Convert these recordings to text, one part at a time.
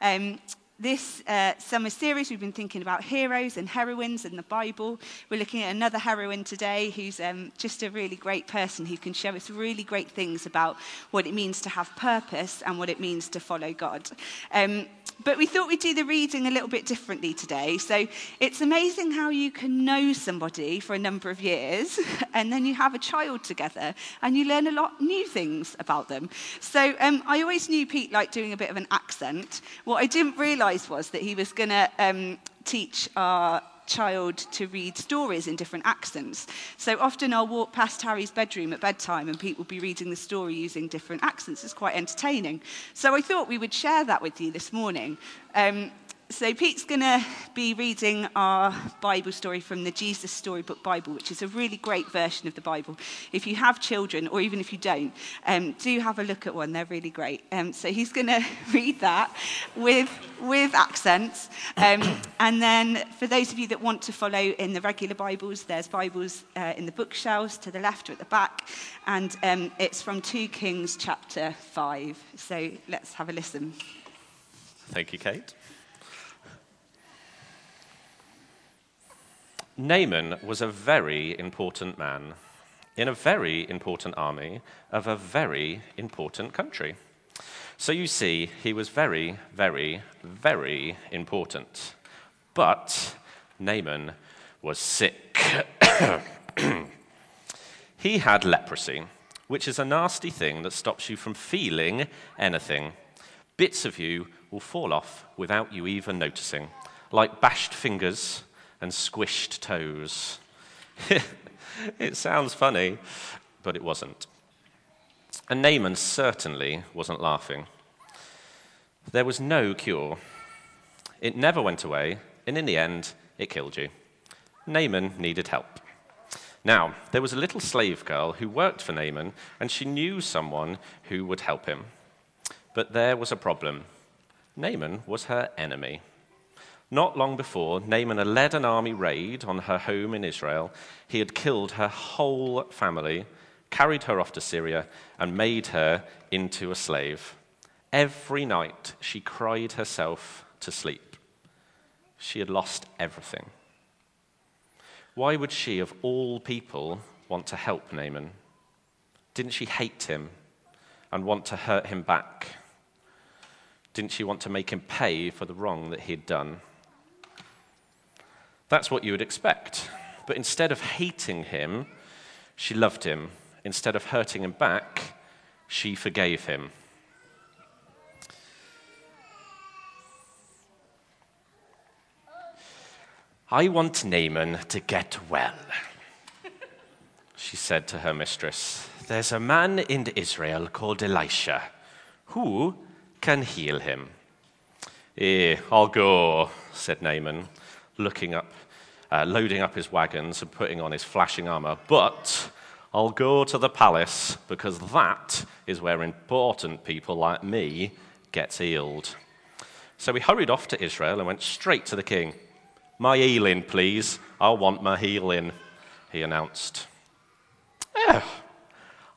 Um, this uh, summer series, we've been thinking about heroes and heroines in the Bible. We're looking at another heroine today who's um, just a really great person who can show us really great things about what it means to have purpose and what it means to follow God. Um, but we thought we'd do the reading a little bit differently today. So it's amazing how you can know somebody for a number of years and then you have a child together and you learn a lot new things about them. So um, I always knew Pete liked doing a bit of an accent. What I didn't was that he was going to um, teach our child to read stories in different accents. So often I'll walk past Harry's bedroom at bedtime and Pete will be reading the story using different accents. It's quite entertaining. So I thought we would share that with you this morning. Um, so Pete's going to be reading our Bible story from the Jesus Storybook Bible, which is a really great version of the Bible. If you have children, or even if you don't, um, do have a look at one. They're really great. Um, so he's going to read that with, with accents. Um, and then for those of you that want to follow in the regular Bibles, there's Bibles uh, in the bookshelves to the left or at the back. And um, it's from 2 Kings chapter 5. So let's have a listen. Thank you, Kate. Naaman was a very important man in a very important army of a very important country. So you see, he was very, very, very important. But Naaman was sick. he had leprosy, which is a nasty thing that stops you from feeling anything. Bits of you will fall off without you even noticing, like bashed fingers and squished toes. it sounds funny, but it wasn't. And Naaman certainly wasn't laughing. There was no cure. It never went away, and in the end, it killed you. Naaman needed help. Now, there was a little slave girl who worked for Naaman, and she knew someone who would help him. But there was a problem. Naaman was her enemy. Not long before, Naaman had led an army raid on her home in Israel. He had killed her whole family, carried her off to Syria, and made her into a slave. Every night she cried herself to sleep. She had lost everything. Why would she, of all people, want to help Naaman? Didn't she hate him and want to hurt him back? Didn't she want to make him pay for the wrong that he'd done? That's what you would expect. But instead of hating him, she loved him. Instead of hurting him back, she forgave him. I want Naaman to get well, she said to her mistress. There's a man in Israel called Elisha. Who can heal him? Eh, I'll go, said Naaman looking up, uh, loading up his wagons and putting on his flashing armor. But I'll go to the palace because that is where important people like me get healed. So he hurried off to Israel and went straight to the king. My healing, please. I want my healing, he announced. Eh,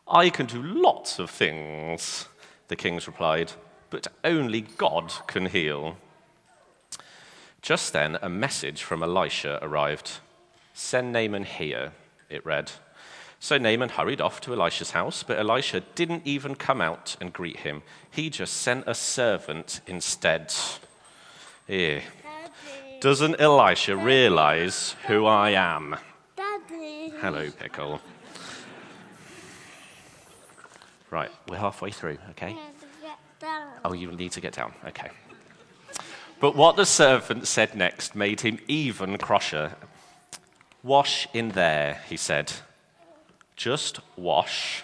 I can do lots of things, the kings replied, but only God can heal. Just then, a message from Elisha arrived. Send Naaman here, it read. So Naaman hurried off to Elisha's house, but Elisha didn't even come out and greet him. He just sent a servant instead. Eh. Doesn't Elisha realize who I am? Daddy. Hello, Pickle. Right, we're halfway through, okay? Oh, you need to get down. Okay. But what the servant said next made him even crosser. Wash in there, he said. Just wash,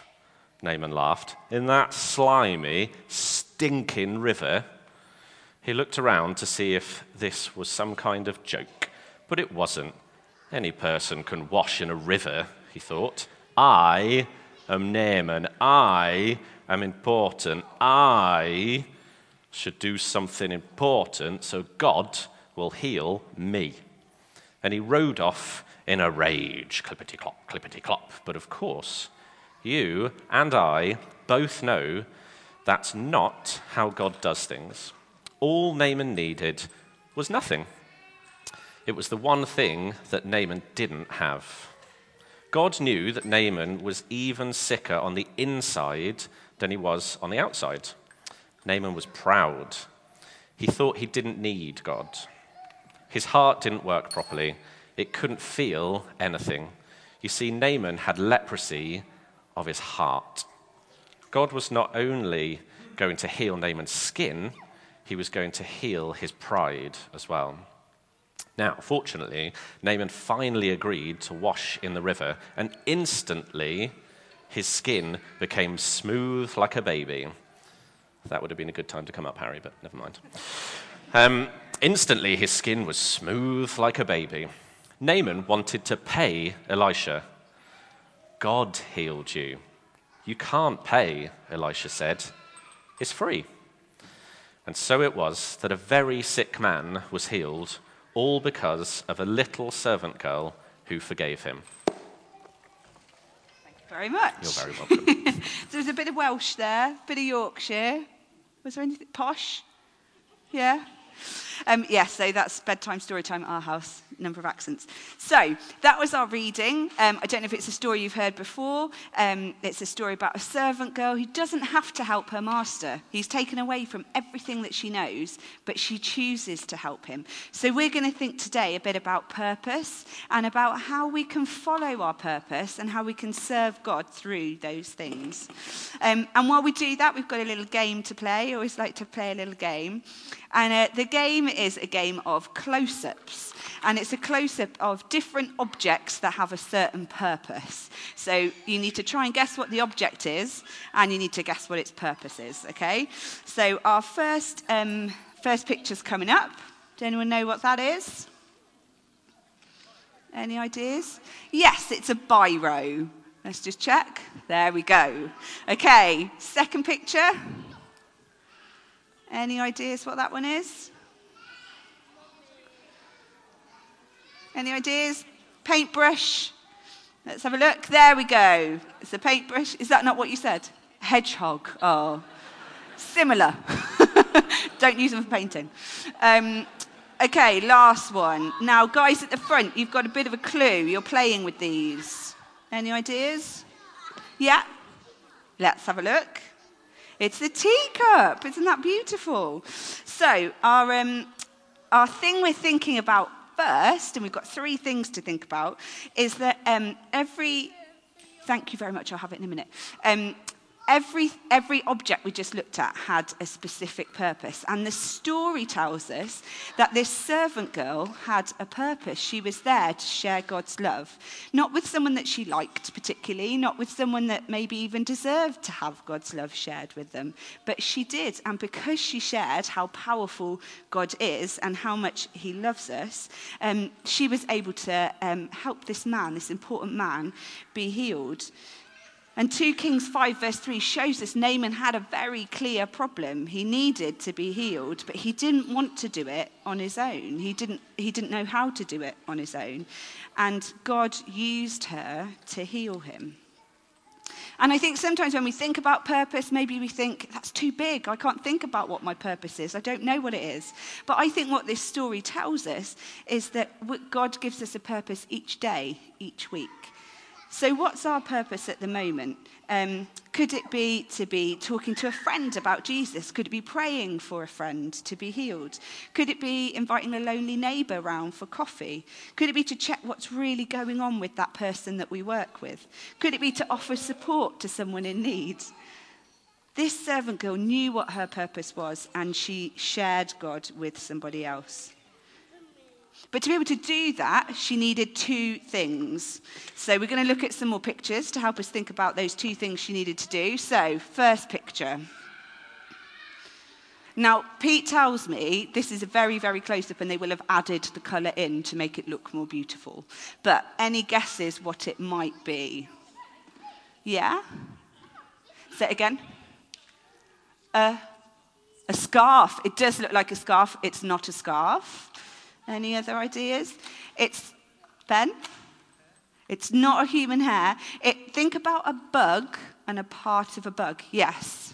Naaman laughed, in that slimy, stinking river. He looked around to see if this was some kind of joke, but it wasn't. Any person can wash in a river, he thought. I am Naaman. I am important. I should do something important so God will heal me. And he rode off in a rage, clippity clop, clippity clop. But of course, you and I both know that's not how God does things. All Naaman needed was nothing. It was the one thing that Naaman didn't have. God knew that Naaman was even sicker on the inside than he was on the outside. Naaman was proud. He thought he didn't need God. His heart didn't work properly, it couldn't feel anything. You see, Naaman had leprosy of his heart. God was not only going to heal Naaman's skin, he was going to heal his pride as well. Now, fortunately, Naaman finally agreed to wash in the river, and instantly his skin became smooth like a baby. That would have been a good time to come up, Harry, but never mind. Um, instantly, his skin was smooth like a baby. Naaman wanted to pay Elisha. God healed you. You can't pay, Elisha said. It's free. And so it was that a very sick man was healed, all because of a little servant girl who forgave him. Thank you very much. You're very welcome. so there's a bit of Welsh there, a bit of Yorkshire. Was there anything posh? Yeah? Um, yes, yeah, so that's bedtime story time our house, number of accents. So that was our reading. Um, I don't know if it's a story you've heard before. Um, it's a story about a servant girl who doesn't have to help her master. He's taken away from everything that she knows, but she chooses to help him. So we're going to think today a bit about purpose and about how we can follow our purpose and how we can serve God through those things. Um, and while we do that, we've got a little game to play. I always like to play a little game. And uh, the game is a game of close ups. And it's a close up of different objects that have a certain purpose. So you need to try and guess what the object is, and you need to guess what its purpose is, okay? So our first, um, first picture's coming up. Does anyone know what that is? Any ideas? Yes, it's a biro. Let's just check. There we go. Okay, second picture. Any ideas what that one is? Any ideas? Paintbrush. Let's have a look. There we go. It's a paintbrush. Is that not what you said? Hedgehog. Oh, similar. Don't use them for painting. Um, okay, last one. Now, guys at the front, you've got a bit of a clue. You're playing with these. Any ideas? Yeah? Let's have a look. It's the teacup. Isn't that beautiful? So, our, um, our thing we're thinking about first, and we've got three things to think about, is that um, every. Thank you very much, I'll have it in a minute. Um, every, every object we just looked at had a specific purpose. And the story tells us that this servant girl had a purpose. She was there to share God's love, not with someone that she liked particularly, not with someone that maybe even deserved to have God's love shared with them, but she did. And because she shared how powerful God is and how much he loves us, um, she was able to um, help this man, this important man, be healed. And 2 Kings 5, verse 3 shows us Naaman had a very clear problem. He needed to be healed, but he didn't want to do it on his own. He didn't, he didn't know how to do it on his own. And God used her to heal him. And I think sometimes when we think about purpose, maybe we think, that's too big. I can't think about what my purpose is. I don't know what it is. But I think what this story tells us is that God gives us a purpose each day, each week. So, what's our purpose at the moment? Um, could it be to be talking to a friend about Jesus? Could it be praying for a friend to be healed? Could it be inviting a lonely neighbour round for coffee? Could it be to check what's really going on with that person that we work with? Could it be to offer support to someone in need? This servant girl knew what her purpose was and she shared God with somebody else. But to be able to do that, she needed two things. So we're going to look at some more pictures to help us think about those two things she needed to do. So, first picture. Now, Pete tells me this is a very, very close up, and they will have added the colour in to make it look more beautiful. But any guesses what it might be? Yeah? Say it again. A, a scarf. It does look like a scarf. It's not a scarf. Any other ideas? It's Ben. It's not a human hair. It, think about a bug and a part of a bug. Yes.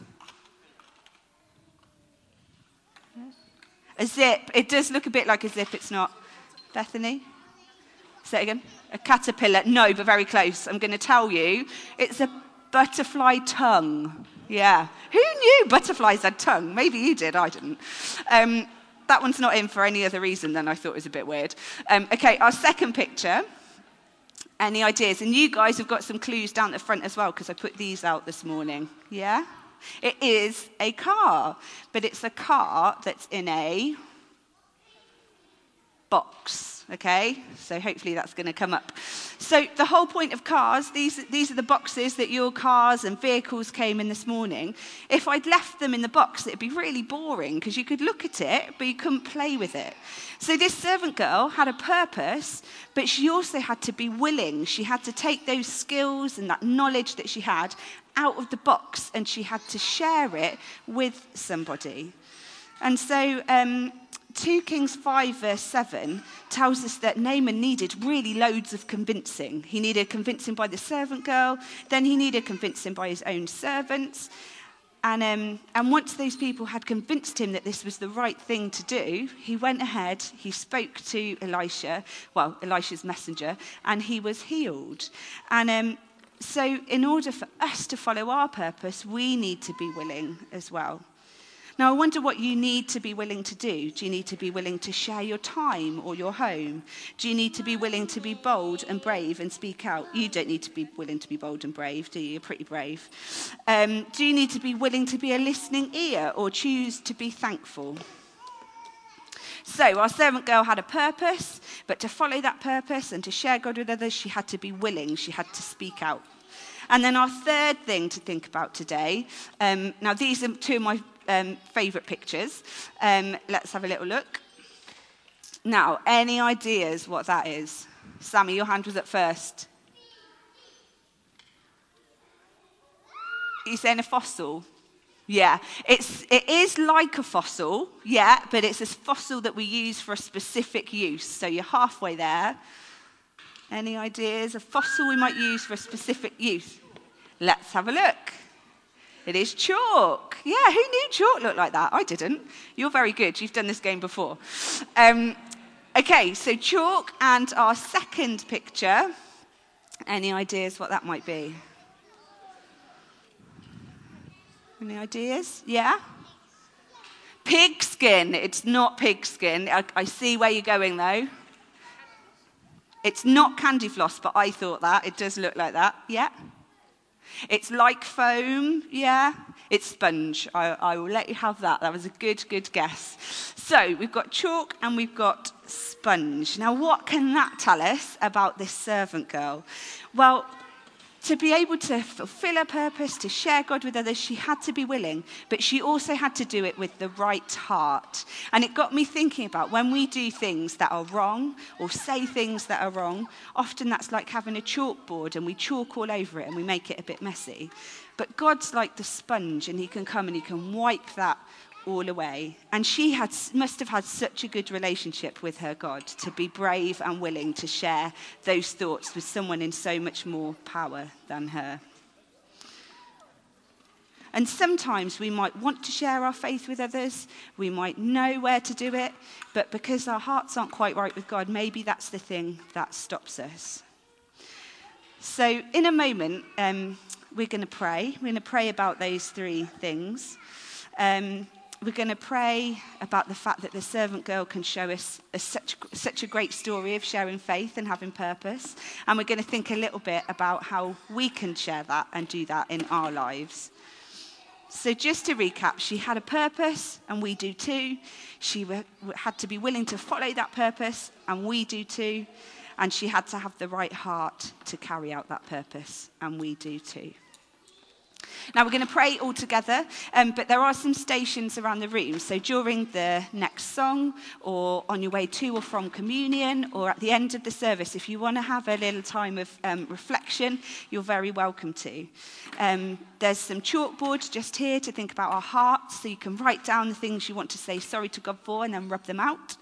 A zip. It does look a bit like a zip, it's not. Bethany? Say it again. A caterpillar. No, but very close. I'm going to tell you. It's a butterfly tongue. Yeah. Who knew butterflies had tongue? Maybe you did, I didn't. Um, that one's not in for any other reason than I thought it was a bit weird. Um, okay, our second picture. Any ideas? And you guys have got some clues down the front as well because I put these out this morning. Yeah? It is a car, but it's a car that's in a box okay? So hopefully that's going to come up. So the whole point of cars, these, these are the boxes that your cars and vehicles came in this morning. If I'd left them in the box, it'd be really boring because you could look at it, but you couldn't play with it. So this servant girl had a purpose, but she also had to be willing. She had to take those skills and that knowledge that she had out of the box and she had to share it with somebody. And so um, 2 Kings 5, verse 7 tells us that Naaman needed really loads of convincing. He needed convincing by the servant girl, then he needed convincing by his own servants. And, um, and once those people had convinced him that this was the right thing to do, he went ahead, he spoke to Elisha, well, Elisha's messenger, and he was healed. And um, so, in order for us to follow our purpose, we need to be willing as well. Now, I wonder what you need to be willing to do. Do you need to be willing to share your time or your home? Do you need to be willing to be bold and brave and speak out? You don't need to be willing to be bold and brave, do you? You're pretty brave. Um, do you need to be willing to be a listening ear or choose to be thankful? So, our servant girl had a purpose, but to follow that purpose and to share God with others, she had to be willing, she had to speak out. And then our third thing to think about today um, now, these are two of my um, favourite pictures. Um, let's have a little look. Now, any ideas what that is? Sammy, your hand was up first. You saying a fossil? Yeah, it's, it is like a fossil, yeah, but it's a fossil that we use for a specific use. So you're halfway there. Any ideas? A fossil we might use for a specific use? Let's have a look. It is chalk. Yeah, who knew chalk looked like that? I didn't. You're very good. You've done this game before. Um, okay, so chalk and our second picture. Any ideas what that might be? Any ideas? Yeah? Pigskin. It's not pigskin. I, I see where you're going though. It's not candy floss, but I thought that. It does look like that. Yeah? It's like foam, yeah? It's sponge. I, I, will let you have that. That was a good, good guess. So we've got chalk and we've got sponge. Now, what can that tell us about this servant girl? Well, to be able to fulfill her purpose, to share God with others, she had to be willing, but she also had to do it with the right heart. And it got me thinking about when we do things that are wrong or say things that are wrong, often that's like having a chalkboard and we chalk all over it and we make it a bit messy. But God's like the sponge and he can come and he can wipe that all away. And she had, must have had such a good relationship with her God to be brave and willing to share those thoughts with someone in so much more power than her. And sometimes we might want to share our faith with others, we might know where to do it, but because our hearts aren't quite right with God, maybe that's the thing that stops us. So, in a moment, um, we're going to pray. We're going to pray about those three things. Um, we're going to pray about the fact that the servant girl can show us a, such, such a great story of sharing faith and having purpose. And we're going to think a little bit about how we can share that and do that in our lives. So, just to recap, she had a purpose, and we do too. She had to be willing to follow that purpose, and we do too. And she had to have the right heart to carry out that purpose, and we do too. Now, we're going to pray all together, um, but there are some stations around the room. So during the next song, or on your way to or from communion, or at the end of the service, if you want to have a little time of um, reflection, you're very welcome to. Um, there's some chalkboard just here to think about our hearts, so you can write down the things you want to say sorry to God for and then rub them out.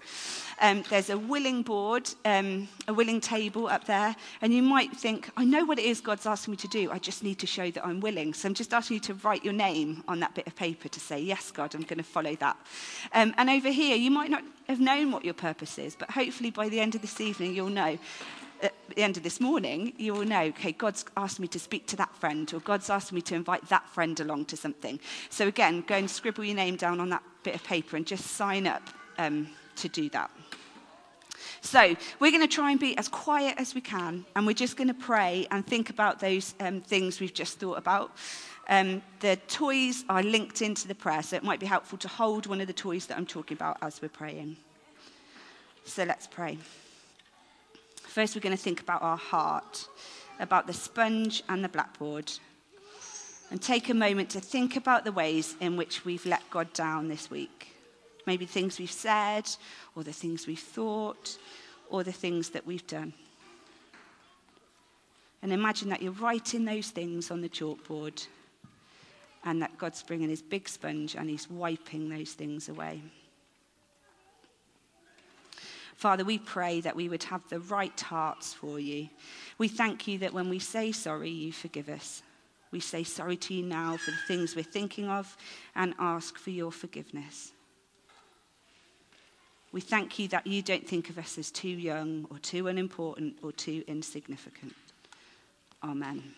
Um, there's a willing board, um, a willing table up there, and you might think, I know what it is God's asking me to do, I just need to show that I'm willing. So I'm just asking you to write your name on that bit of paper to say, Yes, God, I'm going to follow that. Um, and over here, you might not have known what your purpose is, but hopefully by the end of this evening, you'll know at the end of this morning, you will know, okay, God's asked me to speak to that friend, or God's asked me to invite that friend along to something. So again, go and scribble your name down on that bit of paper and just sign up um, to do that. So we're going to try and be as quiet as we can, and we're just going to pray and think about those um, things we've just thought about. Um, the toys are linked into the prayer, so it might be helpful to hold one of the toys that I'm talking about as we're praying. So let's pray. First, we're going to think about our heart, about the sponge and the blackboard, and take a moment to think about the ways in which we've let God down this week. Maybe things we've said, or the things we've thought, or the things that we've done. And imagine that you're writing those things on the chalkboard, and that God's bringing his big sponge and he's wiping those things away. Father, we pray that we would have the right hearts for you. We thank you that when we say sorry, you forgive us. We say sorry to you now for the things we're thinking of and ask for your forgiveness. We thank you that you don't think of us as too young or too unimportant or too insignificant. Amen.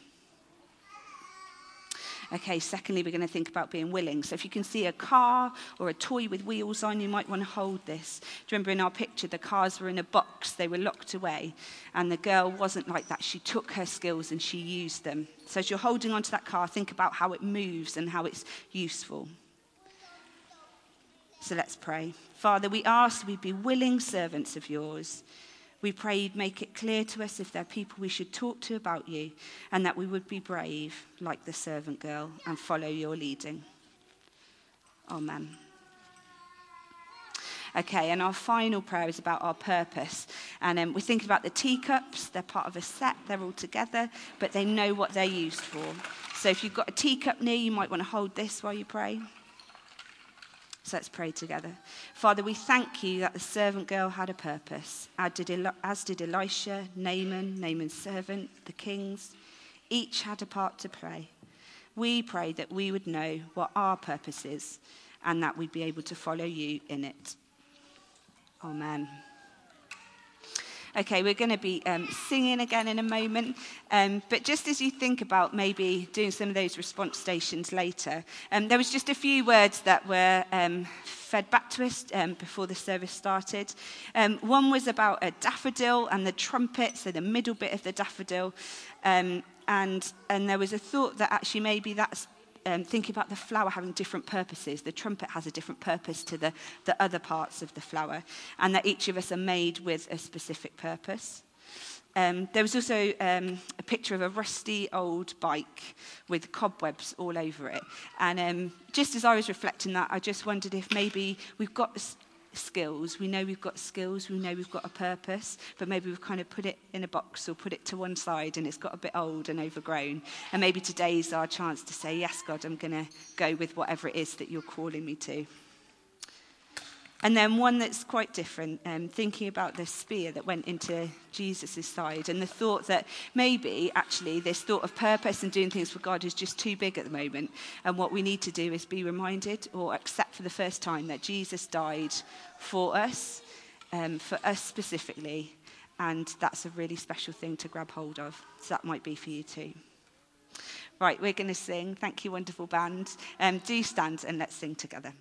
Okay, secondly, we're going to think about being willing. So if you can see a car or a toy with wheels on, you might want to hold this. Do you remember in our picture, the cars were in a box, they were locked away. And the girl wasn't like that. She took her skills and she used them. So as you're holding onto that car, think about how it moves and how it's useful. So let's pray. Father, we ask we be willing servants of yours we pray you'd make it clear to us if there are people we should talk to about you, and that we would be brave, like the servant girl, and follow your leading. Amen. Okay, and our final prayer is about our purpose. And um, we're thinking about the teacups. They're part of a set, they're all together, but they know what they're used for. So if you've got a teacup near, you might want to hold this while you pray. So let's pray together. Father, we thank you that the servant girl had a purpose, as did Elisha, Naaman, Naaman's servant, the kings. Each had a part to play. We pray that we would know what our purpose is and that we'd be able to follow you in it. Amen. Okay, we're going to be um, singing again in a moment. Um, but just as you think about maybe doing some of those response stations later, um, there was just a few words that were um, fed back to us um, before the service started. Um, one was about a daffodil and the trumpet, so the middle bit of the daffodil. and, and there was a thought that actually maybe that's um, thinking about the flower having different purposes. The trumpet has a different purpose to the, the other parts of the flower, and that each of us are made with a specific purpose. Um, there was also um, a picture of a rusty old bike with cobwebs all over it. And um, just as I was reflecting that, I just wondered if maybe we've got skills. We know we've got skills, we know we've got a purpose, but maybe we've kind of put it in a box or put it to one side and it's got a bit old and overgrown. And maybe today's our chance to say, Yes, God, I'm going to go with whatever it is that you're calling me to. And then one that's quite different, um, thinking about the spear that went into Jesus' side and the thought that maybe actually this thought of purpose and doing things for God is just too big at the moment. And what we need to do is be reminded or accept for the first time that Jesus died for us, um, for us specifically. And that's a really special thing to grab hold of. So that might be for you too. Right, we're going to sing. Thank you, wonderful band. Um, do stand and let's sing together.